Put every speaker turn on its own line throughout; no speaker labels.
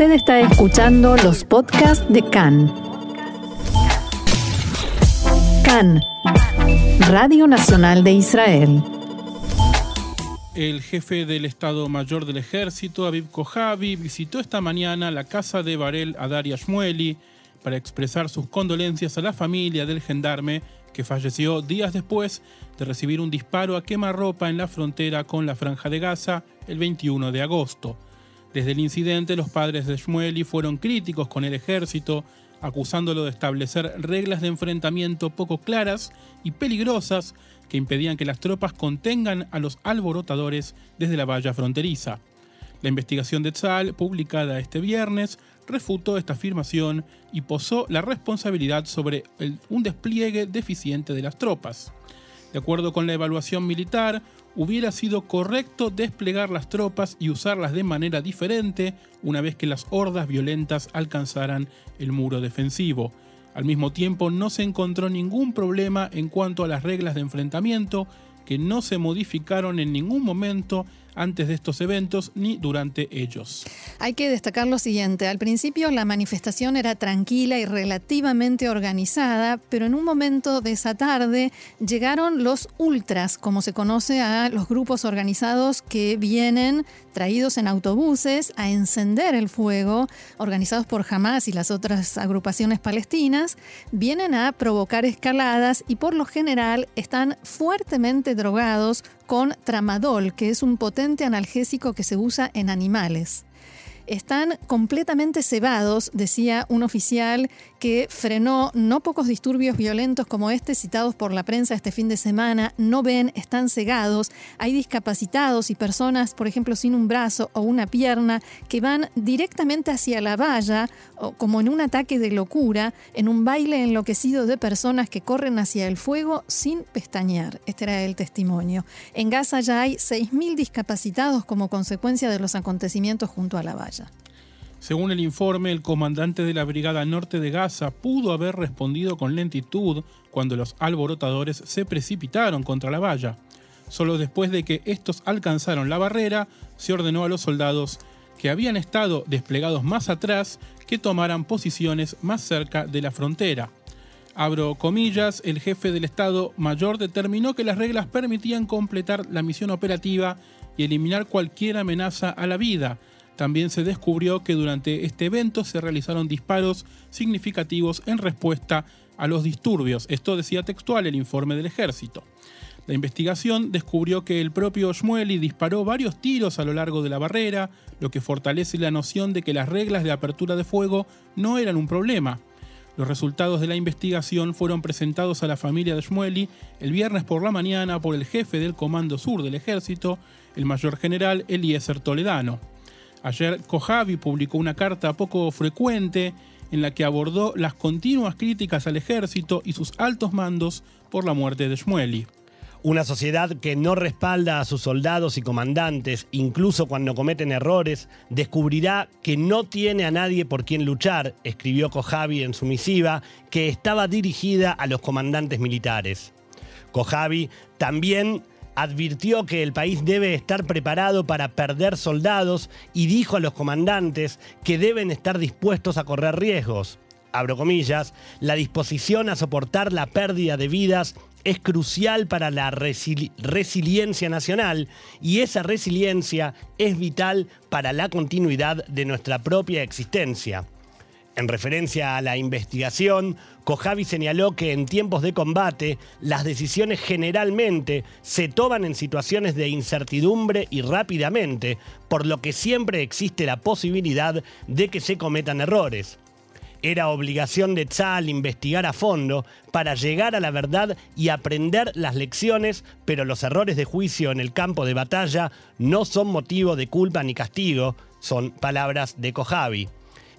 Usted está escuchando los podcasts de CAN. CAN, Radio Nacional de Israel.
El jefe del Estado Mayor del Ejército, Aviv Kojavi, visitó esta mañana la casa de Barel Adar Shmueli para expresar sus condolencias a la familia del gendarme que falleció días después de recibir un disparo a quemarropa en la frontera con la Franja de Gaza el 21 de agosto. Desde el incidente, los padres de Shmueli fueron críticos con el ejército, acusándolo de establecer reglas de enfrentamiento poco claras y peligrosas que impedían que las tropas contengan a los alborotadores desde la valla fronteriza. La investigación de Tzal, publicada este viernes, refutó esta afirmación y posó la responsabilidad sobre un despliegue deficiente de las tropas. De acuerdo con la evaluación militar, hubiera sido correcto desplegar las tropas y usarlas de manera diferente una vez que las hordas violentas alcanzaran el muro defensivo. Al mismo tiempo, no se encontró ningún problema en cuanto a las reglas de enfrentamiento, que no se modificaron en ningún momento antes de estos eventos ni durante ellos.
Hay que destacar lo siguiente, al principio la manifestación era tranquila y relativamente organizada, pero en un momento de esa tarde llegaron los ultras, como se conoce a los grupos organizados que vienen traídos en autobuses a encender el fuego, organizados por Hamas y las otras agrupaciones palestinas, vienen a provocar escaladas y por lo general están fuertemente drogados con tramadol, que es un potente analgésico que se usa en animales están completamente cebados, decía un oficial que frenó no pocos disturbios violentos como este citados por la prensa este fin de semana, no ven, están cegados, hay discapacitados y personas, por ejemplo, sin un brazo o una pierna, que van directamente hacia la valla, como en un ataque de locura, en un baile enloquecido de personas que corren hacia el fuego sin pestañear. Este era el testimonio. En Gaza ya hay 6.000 discapacitados como consecuencia de los acontecimientos junto a la valla.
Según el informe, el comandante de la Brigada Norte de Gaza pudo haber respondido con lentitud cuando los alborotadores se precipitaron contra la valla. Solo después de que estos alcanzaron la barrera, se ordenó a los soldados que habían estado desplegados más atrás que tomaran posiciones más cerca de la frontera. Abro comillas, el jefe del Estado Mayor determinó que las reglas permitían completar la misión operativa y eliminar cualquier amenaza a la vida, también se descubrió que durante este evento se realizaron disparos significativos en respuesta a los disturbios. Esto decía textual el informe del ejército. La investigación descubrió que el propio Shmueli disparó varios tiros a lo largo de la barrera, lo que fortalece la noción de que las reglas de apertura de fuego no eran un problema. Los resultados de la investigación fueron presentados a la familia de Shmueli el viernes por la mañana por el jefe del Comando Sur del Ejército, el mayor general Eliezer Toledano. Ayer Kojavi publicó una carta poco frecuente en la que abordó las continuas críticas al ejército y sus altos mandos por la muerte de Shmueli.
Una sociedad que no respalda a sus soldados y comandantes, incluso cuando cometen errores, descubrirá que no tiene a nadie por quien luchar, escribió Kojavi en su misiva, que estaba dirigida a los comandantes militares. Kojavi también advirtió que el país debe estar preparado para perder soldados y dijo a los comandantes que deben estar dispuestos a correr riesgos. Abro comillas, la disposición a soportar la pérdida de vidas es crucial para la resiliencia nacional y esa resiliencia es vital para la continuidad de nuestra propia existencia. En referencia a la investigación, Kojavi señaló que en tiempos de combate las decisiones generalmente se toman en situaciones de incertidumbre y rápidamente, por lo que siempre existe la posibilidad de que se cometan errores. Era obligación de Tzal investigar a fondo para llegar a la verdad y aprender las lecciones, pero los errores de juicio en el campo de batalla no son motivo de culpa ni castigo, son palabras de Kojavi.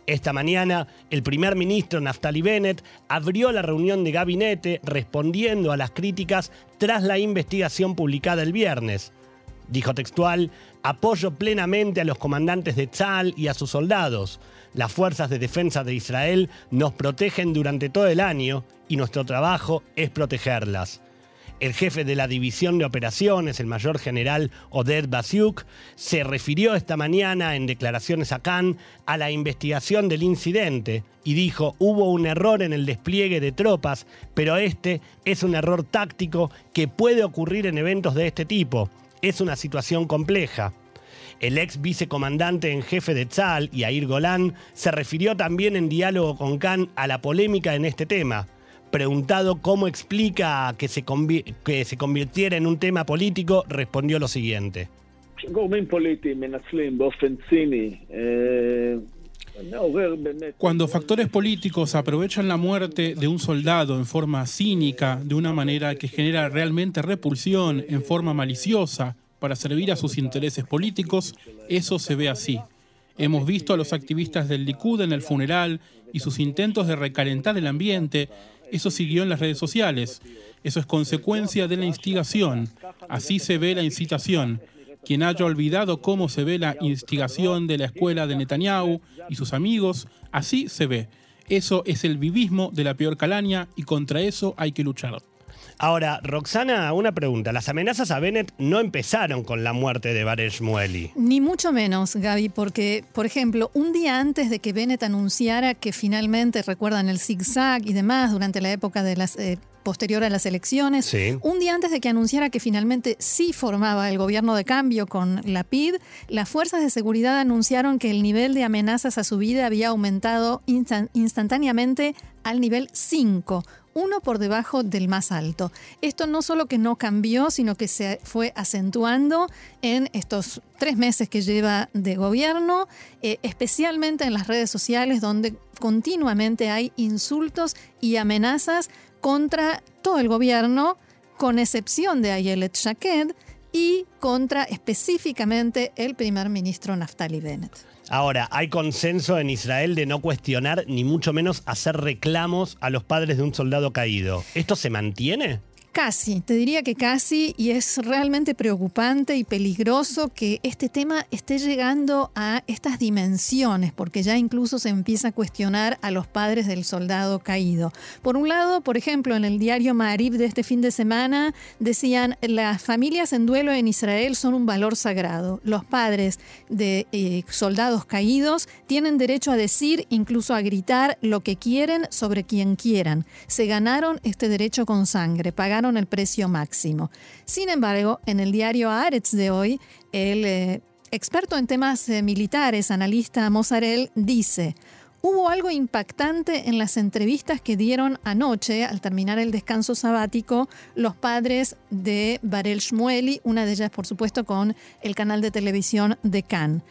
Esta mañana, el primer ministro Naftali Bennett abrió la reunión de gabinete respondiendo a las críticas tras la investigación publicada el viernes. Dijo textual, apoyo plenamente a los comandantes de Tzal y a sus soldados. Las fuerzas de defensa de Israel nos protegen durante todo el año y nuestro trabajo es protegerlas. El jefe de la división de operaciones, el mayor general Oded Basiuk, se refirió esta mañana en declaraciones a Cannes a la investigación del incidente y dijo, hubo un error en el despliegue de tropas, pero este es un error táctico que puede ocurrir en eventos de este tipo. Es una situación compleja. El ex vicecomandante en jefe de Tzal, Yair Golan, se refirió también en diálogo con Khan a la polémica en este tema. Preguntado cómo explica que se, que se convirtiera en un tema político, respondió lo siguiente.
Cuando factores políticos aprovechan la muerte de un soldado en forma cínica, de una manera que genera realmente repulsión, en forma maliciosa, para servir a sus intereses políticos, eso se ve así. Hemos visto a los activistas del Likud en el funeral y sus intentos de recalentar el ambiente. Eso siguió en las redes sociales. Eso es consecuencia de la instigación. Así se ve la incitación. Quien haya olvidado cómo se ve la instigación de la escuela de Netanyahu y sus amigos, así se ve. Eso es el vivismo de la peor calaña y contra eso hay que luchar.
Ahora, Roxana, una pregunta. Las amenazas a Bennett no empezaron con la muerte de Baresh Shmueli.
Ni mucho menos, Gaby, porque, por ejemplo, un día antes de que Bennett anunciara que finalmente, recuerdan el zigzag y demás, durante la época de las eh, posterior a las elecciones, un día antes de que anunciara que finalmente sí formaba el gobierno de cambio con la PID, las fuerzas de seguridad anunciaron que el nivel de amenazas a su vida había aumentado instantáneamente al nivel 5, uno por debajo del más alto. Esto no solo que no cambió, sino que se fue acentuando en estos tres meses que lleva de gobierno, eh, especialmente en las redes sociales donde continuamente hay insultos y amenazas contra todo el gobierno, con excepción de Ayelet Shaked, y contra específicamente el primer ministro Naftali Bennett.
Ahora, hay consenso en Israel de no cuestionar ni mucho menos hacer reclamos a los padres de un soldado caído. ¿Esto se mantiene?
Casi, te diría que casi, y es realmente preocupante y peligroso que este tema esté llegando a estas dimensiones, porque ya incluso se empieza a cuestionar a los padres del soldado caído. Por un lado, por ejemplo, en el diario Marib de este fin de semana decían, las familias en duelo en Israel son un valor sagrado. Los padres de eh, soldados caídos tienen derecho a decir, incluso a gritar, lo que quieren sobre quien quieran. Se ganaron este derecho con sangre, pagaron el precio máximo. Sin embargo, en el diario Aretz de hoy, el eh, experto en temas eh, militares, analista Mozarel, dice, Hubo algo impactante en las entrevistas que dieron anoche, al terminar el descanso sabático, los padres de Barel Shmueli, una de ellas, por supuesto, con el canal de televisión de Cannes.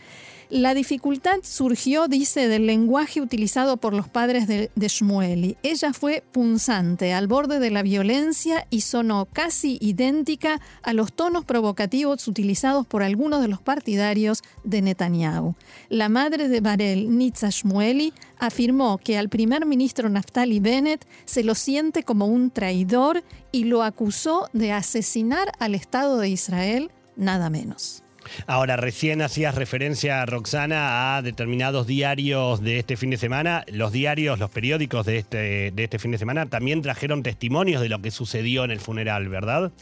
La dificultad surgió, dice, del lenguaje utilizado por los padres de, Shmueli. Ella fue punzante, al borde de la violencia y sonó casi idéntica a los tonos provocativos utilizados por algunos de los partidarios de Netanyahu. La madre de Barel, Nitza Shmueli, afirmó que al primer ministro Naftali Bennett se lo siente como un traidor y lo acusó de asesinar al Estado de Israel, nada menos.
Ahora, recién hacías referencia, Roxana, a determinados diarios de este fin de semana. Los diarios, los periódicos de este, de este fin de semana también trajeron testimonios de lo que sucedió en el funeral, ¿verdad?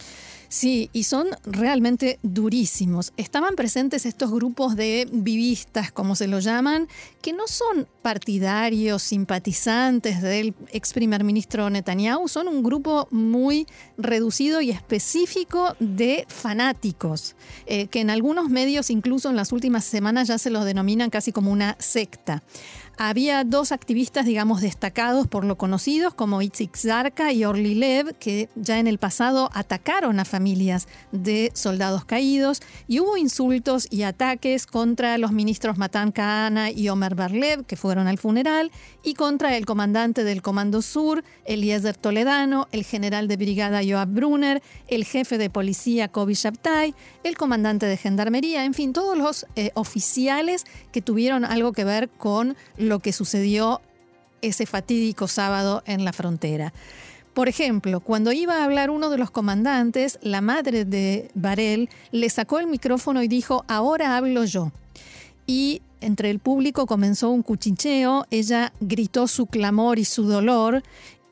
Sí, y son realmente durísimos. Estaban presentes estos grupos de vivistas, como se lo llaman, que no son partidarios, simpatizantes del ex primer ministro Netanyahu, son un grupo muy reducido y específico de fanáticos, eh, que en algunos medios, incluso en las últimas semanas, ya se los denominan casi como una secta. Había dos activistas, digamos, destacados por lo conocidos, como Itzik Zarka y Orly Lev, que ya en el pasado atacaron a familias de soldados caídos, y hubo insultos y ataques contra los ministros Matan Kahana y Omer Barlev, que fueron al funeral, y contra el comandante del Comando Sur, Eliezer Toledano, el general de brigada Joab Brunner, el jefe de policía Kobi Shabtai, el comandante de gendarmería, en fin, todos los eh, oficiales que tuvieron algo que ver con lo que sucedió ese fatídico sábado en la frontera. Por ejemplo, cuando iba a hablar uno de los comandantes, la madre de Varel le sacó el micrófono y dijo, ahora hablo yo. Y entre el público comenzó un cuchicheo, ella gritó su clamor y su dolor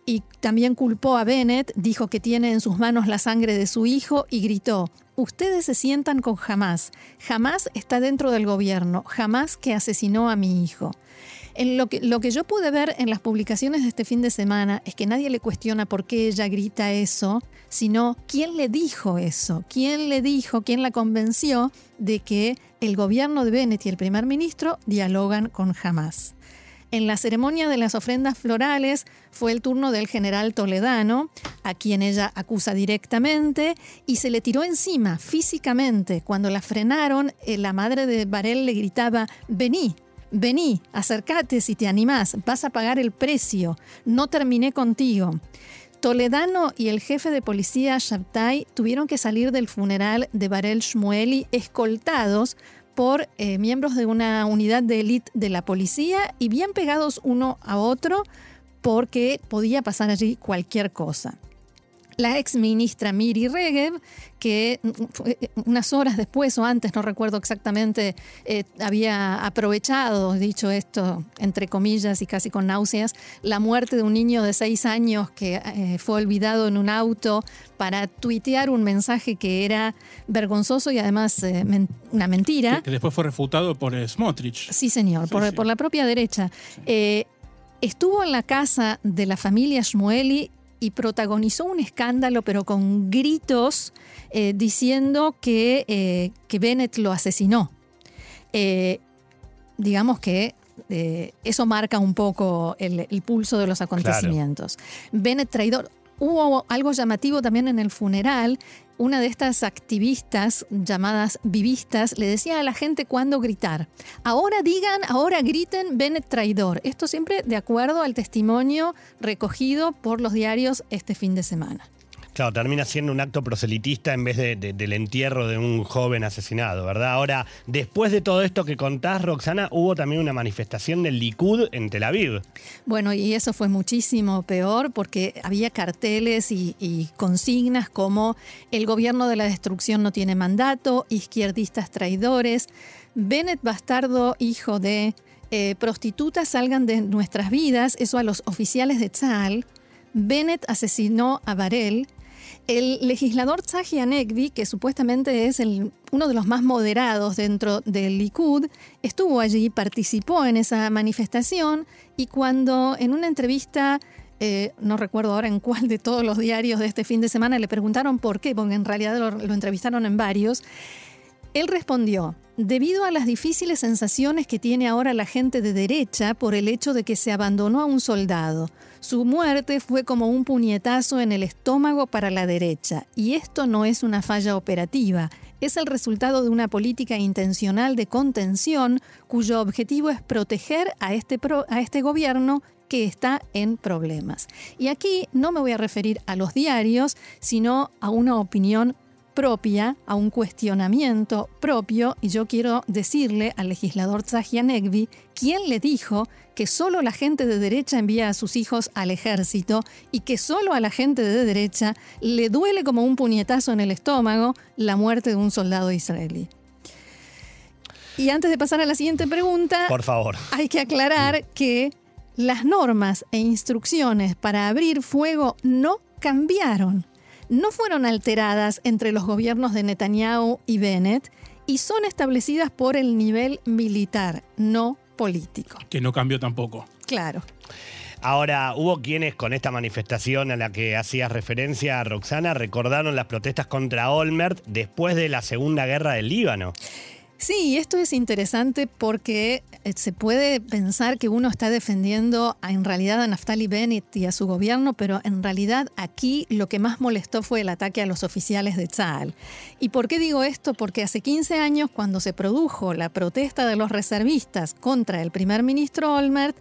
y también culpó a Bennett, dijo que tiene en sus manos la sangre de su hijo y gritó, ustedes se sientan con Jamás. Jamás está dentro del gobierno, jamás que asesinó a mi hijo. En lo, que, lo que yo pude ver en las publicaciones de este fin de semana es que nadie le cuestiona por qué ella grita eso, sino quién le dijo eso, quién le dijo, quién la convenció de que el gobierno de Bennett y el primer ministro dialogan con Hamas. En la ceremonia de las ofrendas florales fue el turno del general Toledano, a quien ella acusa directamente, y se le tiró encima físicamente. Cuando la frenaron, eh, la madre de Varel le gritaba, vení, vení, acércate si te animás, vas a pagar el precio, no terminé contigo. Toledano y el jefe de policía Shabtai tuvieron que salir del funeral de Barel Shmueli escoltados por eh, miembros de una unidad de élite de la policía y bien pegados uno a otro porque podía pasar allí cualquier cosa la ex ministra Miri Regev, que unas horas después o antes, no recuerdo exactamente, eh, había aprovechado, dicho esto entre comillas y casi con náuseas, la muerte de un niño de seis años que eh, fue olvidado en un auto para tuitear un mensaje que era vergonzoso y además eh, una mentira.
Que, después fue refutado por Smotrich.
Sí, señor, por, por, la propia derecha. Estuvo en la casa de la familia Shmueli y protagonizó un escándalo, pero con gritos, eh, diciendo que, eh, que, Bennett lo asesinó. Eh, digamos que eso marca un poco el, pulso de los acontecimientos. Bennett traidor. Hubo algo llamativo también en el funeral. Una de estas activistas llamadas vivistas le decía a la gente cuándo gritar. Ahora digan, ahora griten Bennett traidor. Esto siempre de acuerdo al testimonio recogido por los diarios este fin de semana.
Claro, termina siendo un acto proselitista en vez de, del entierro de un joven asesinado, ¿verdad? Ahora, después de todo esto que contás, Roxana, hubo también una manifestación del Likud en Tel Aviv.
Bueno, y eso fue muchísimo peor porque había carteles y, consignas como el gobierno de la destrucción no tiene mandato, izquierdistas traidores, Bennett bastardo, hijo de eh, prostitutas salgan de nuestras vidas, eso a los oficiales de Tzal. Bennett asesinó a Varel, el legislador Tzahi Anegbi, que supuestamente es uno de los más moderados dentro del Likud, estuvo allí, participó en esa manifestación y cuando en una entrevista, eh, no recuerdo ahora en cuál de todos los diarios de este fin de semana, le preguntaron por qué, porque en realidad lo entrevistaron en varios, él respondió, debido a las difíciles sensaciones que tiene ahora la gente de derecha por el hecho de que se abandonó a un soldado, su muerte fue como un puñetazo en el estómago para la derecha, y esto no es una falla operativa, es el resultado de una política intencional de contención cuyo objetivo es proteger a este, a este gobierno que está en problemas. Y aquí no me voy a referir a los diarios, sino a una opinión propia, a un cuestionamiento propio, y yo quiero decirle al legislador Tzahi Negvi quién le dijo que solo la gente de derecha envía a sus hijos al ejército y que solo a la gente de derecha le duele como un puñetazo en el estómago la muerte de un soldado israelí. Y antes de pasar a la siguiente pregunta,
por favor,
hay que aclarar que las normas e instrucciones para abrir fuego no cambiaron no fueron alteradas entre los gobiernos de Netanyahu y Bennett y son establecidas por el nivel militar, no político.
Que no cambió tampoco.
Claro.
Ahora, hubo quienes con esta manifestación a la que hacías referencia, Roxana, recordaron las protestas contra Olmert después de la Segunda Guerra del Líbano.
Sí, esto es interesante porque eh, se puede pensar que uno está defendiendo en realidad a Naftali Bennett y a su gobierno, pero en realidad aquí lo que más molestó fue el ataque a los oficiales de Tzal. ¿Y por qué digo esto? Porque hace 15 años, cuando se produjo la protesta de los reservistas contra el primer ministro Olmert,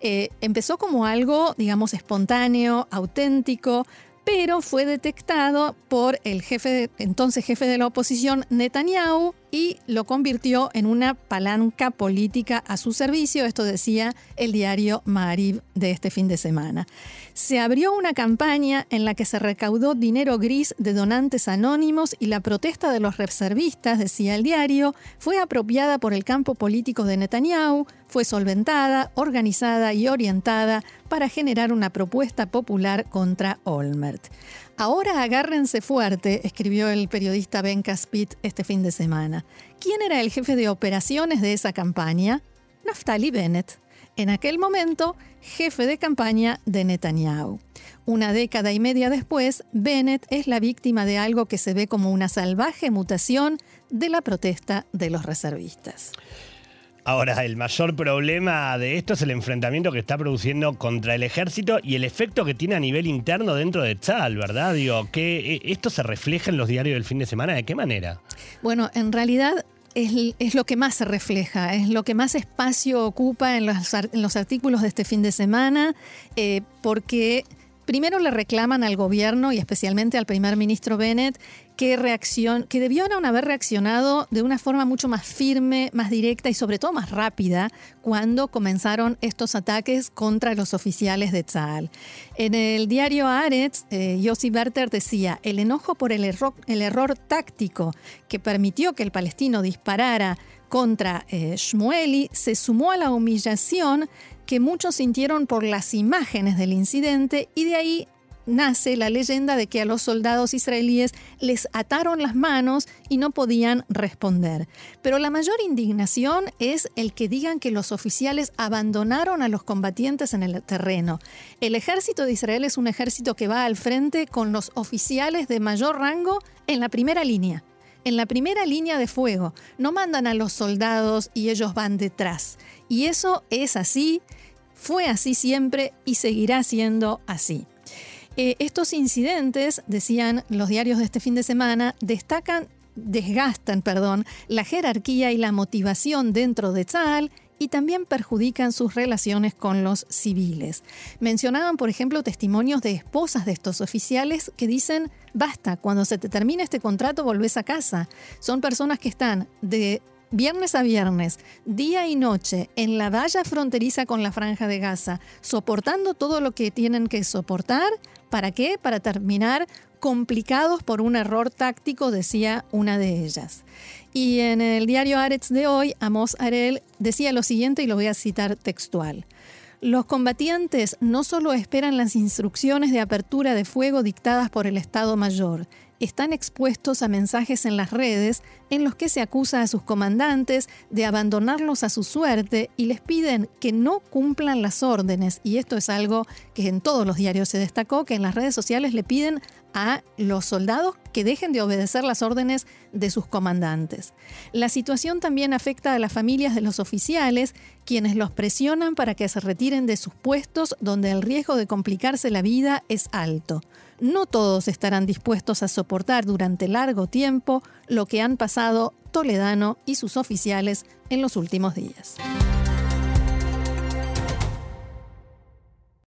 eh, empezó como algo, digamos, espontáneo, auténtico, pero fue detectado por el jefe, entonces jefe de la oposición, Netanyahu, y lo convirtió en una palanca política a su servicio, esto decía el diario Marib de este fin de semana. Se abrió una campaña en la que se recaudó dinero gris de donantes anónimos y la protesta de los reservistas, decía el diario, fue apropiada por el campo político de Netanyahu, fue solventada, organizada y orientada para generar una propuesta popular contra Ahora agárrense fuerte, escribió el periodista Ben Caspit este fin de semana. ¿Quién era el jefe de operaciones de esa campaña? Naftali Bennett. En aquel momento, jefe de campaña de Netanyahu. Una década y media después, Bennett es la víctima de algo que se ve como una salvaje mutación de la protesta de los reservistas.
Ahora, el mayor problema de esto es el enfrentamiento que está produciendo contra el ejército y el efecto que tiene a nivel interno dentro de Tzal, ¿verdad? Digo, que eh, esto se refleja en los diarios del fin de semana, ¿de qué manera?
Bueno, en realidad es, lo que más se refleja, es lo que más espacio ocupa en los, artículos de este fin de semana, eh, porque primero le reclaman al gobierno y especialmente al primer ministro Bennett que, reacción, que debieron haber reaccionado de una forma mucho más firme, más directa y sobre todo más rápida cuando comenzaron estos ataques contra los oficiales de Tzal. En el diario Aretz, eh, Yossi Berter decía, el enojo por el error, el error táctico que permitió que el palestino disparara contra eh, Shmueli se sumó a la humillación que muchos sintieron por las imágenes del incidente y de ahí nace la leyenda de que a los soldados israelíes les ataron las manos y no podían responder. Pero la mayor indignación es el que digan que los oficiales abandonaron a los combatientes en el terreno. El ejército de Israel es un ejército que va al frente con los oficiales de mayor rango en la primera línea en la primera línea de fuego. No mandan a los soldados y ellos van detrás. Y eso es así, fue así siempre y seguirá siendo así. Eh, estos incidentes, decían los diarios de este fin de semana, destacan, desgastan, perdón, la jerarquía y la motivación dentro de Tzal y también perjudican sus relaciones con los civiles. Mencionaban, por ejemplo, testimonios de esposas de estos oficiales que dicen, basta, cuando se te termine este contrato volvés a casa. Son personas que están de viernes a viernes, día y noche, en la valla fronteriza con la franja de Gaza, soportando todo lo que tienen que soportar. ¿Para qué? Para terminar complicados por un error táctico, decía una de ellas. Y en el diario Aretz de hoy, Amos Arel decía lo siguiente y lo voy a citar textual. Los combatientes no solo esperan las instrucciones de apertura de fuego dictadas por el Estado Mayor, están expuestos a mensajes en las redes en los que se acusa a sus comandantes de abandonarlos a su suerte y les piden que no cumplan las órdenes. Y esto es algo que en todos los diarios se destacó, que en las redes sociales le piden a los soldados que dejen de obedecer las órdenes de sus comandantes. La situación también afecta a las familias de los oficiales, quienes los presionan para que se retiren de sus puestos donde el riesgo de complicarse la vida es alto. No todos estarán dispuestos a soportar durante largo tiempo lo que han pasado Toledano y sus oficiales en los últimos días.